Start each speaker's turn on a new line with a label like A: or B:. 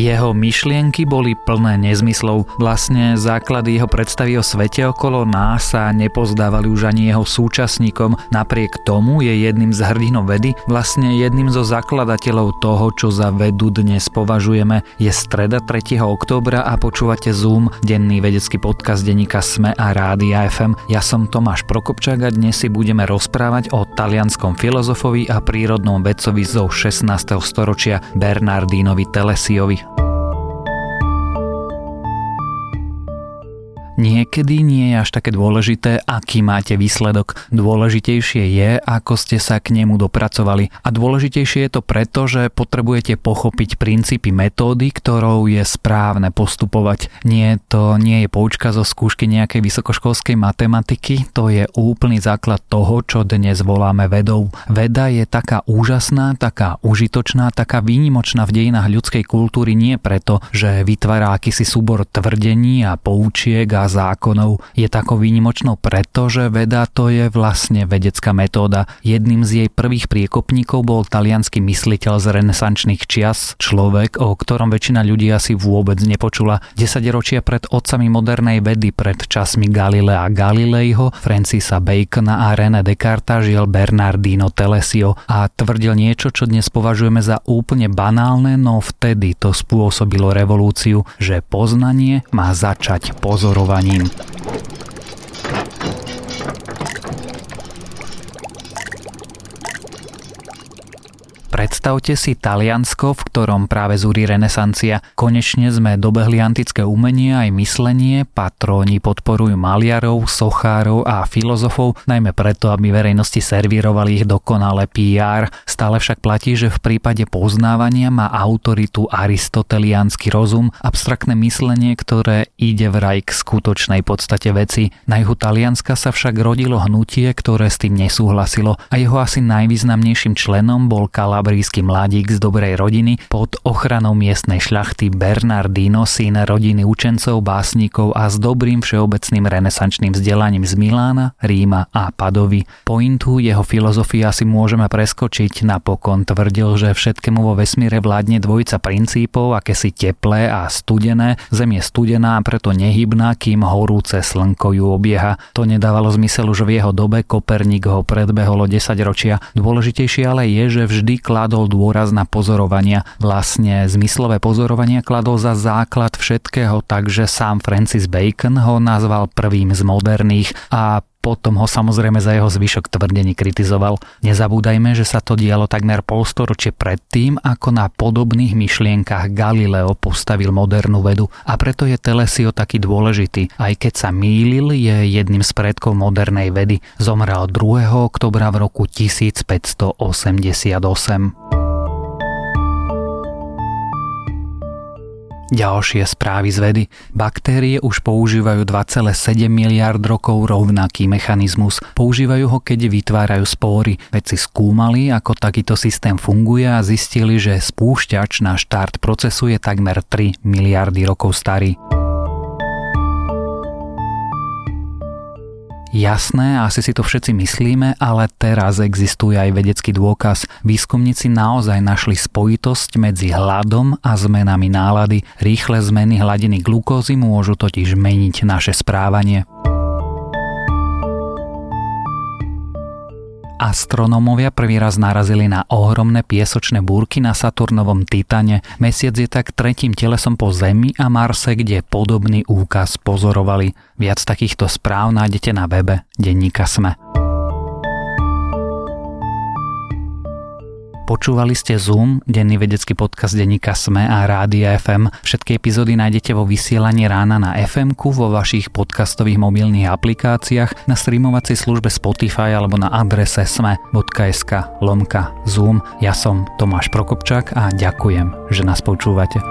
A: Jeho myšlienky boli plné nezmyslov. Vlastne základy jeho predstavy o svete okolo nás sa nepozdávali už ani jeho súčasníkom. Napriek tomu je jedným z hrdinov vedy, vlastne jedným zo zakladateľov toho, čo za vedu dnes považujeme. Je streda 3. októbra a počúvate Zoom, denný vedecký podcast denníka SME a Rádia FM. Ja som Tomáš Prokopčák a dnes si budeme rozprávať o talianskom filozofovi a prírodnom vedcovi zo 16. storočia Bernardínovi Telesiovi. Niekedy nie je až také dôležité, aký máte výsledok. Dôležitejšie je, ako ste sa k nemu dopracovali. A dôležitejšie je to preto, že potrebujete pochopiť princípy metódy, ktorou je správne postupovať. Nie to nie je poučka zo skúšky nejakej vysokoškolskej matematiky, to je úplný základ toho, čo dnes voláme vedou. Veda je taká úžasná, taká užitočná, taká výnimočná v dejinách ľudskej kultúry nie preto, že vytvára akýsi súbor tvrdení a poučiek a zákonov je takou výnimočnou preto, že veda to je vlastne vedecká metóda. Jedným z jej prvých priekopníkov bol talianský mysliteľ z renesančných čias, človek, o ktorom väčšina ľudí asi vôbec nepočula. 10 ročia pred otcami modernej vedy, pred časmi Galilea Galileiho, Francisa Bacona a René Descartes žil Bernardino Telesio a tvrdil niečo, čo dnes považujeme za úplne banálne, no vtedy to spôsobilo revolúciu, že poznanie má začať pozorovať 他に Predstavte si Taliansko, v ktorom práve zúri renesancia. Konečne sme dobehli antické umenie aj myslenie, patróni podporujú maliarov, sochárov a filozofov, najmä preto, aby verejnosti servírovali ich dokonale PR. Stále však platí, že v prípade poznávania má autoritu aristoteliánsky rozum, abstraktné myslenie, ktoré ide vraj k skutočnej podstate veci. Na juhu Talianska sa však rodilo hnutie, ktoré s tým nesúhlasilo a jeho asi najvýznamnejším členom bol Kala kalabrijský mladík z dobrej rodiny pod ochranou miestnej šľachty Bernardino, syn rodiny učencov, básnikov a s dobrým všeobecným renesančným vzdelaním z Milána, Ríma a Padovy. Pointu jeho filozofia si môžeme preskočiť. Napokon tvrdil, že všetkému vo vesmíre vládne dvojica princípov, aké si teplé a studené. Zem je studená preto nehybná, kým horúce slnko ju obieha. To nedávalo zmysel už v jeho dobe, Koperník ho predbehol o 10 ročia. Dôležitejšie ale je, že vždy kladol dôraz na pozorovania. Vlastne zmyslové pozorovania kladol za základ všetkého, takže sám Francis Bacon ho nazval prvým z moderných a potom ho samozrejme za jeho zvyšok tvrdení kritizoval. Nezabúdajme, že sa to dialo takmer polstoročie predtým, ako na podobných myšlienkach Galileo postavil modernú vedu a preto je Telesio taký dôležitý. Aj keď sa mýlil, je jedným z predkov modernej vedy. Zomrel 2. oktobra v roku 1588. Ďalšie správy z vedy. Baktérie už používajú 2,7 miliard rokov rovnaký mechanizmus. Používajú ho, keď vytvárajú spóry. Vedci skúmali, ako takýto systém funguje a zistili, že spúšťač na štart procesu je takmer 3 miliardy rokov starý. Jasné, asi si to všetci myslíme, ale teraz existuje aj vedecký dôkaz. Výskumníci naozaj našli spojitosť medzi hladom a zmenami nálady. Rýchle zmeny hladiny glukózy môžu totiž meniť naše správanie. Astronómovia prvý raz narazili na ohromné piesočné búrky na Saturnovom Titane. Mesiac je tak tretím telesom po Zemi a Marse, kde podobný úkaz pozorovali. Viac takýchto správ nájdete na webe Denníka Sme. Počúvali ste Zoom, denný vedecký podcast denníka SME a Rádia FM. Všetky epizódy nájdete vo vysielaní rána na fm vo vašich podcastových mobilných aplikáciách, na streamovacej službe Spotify alebo na adrese sme.sk lomka Zoom. Ja som Tomáš Prokopčák a ďakujem, že nás počúvate.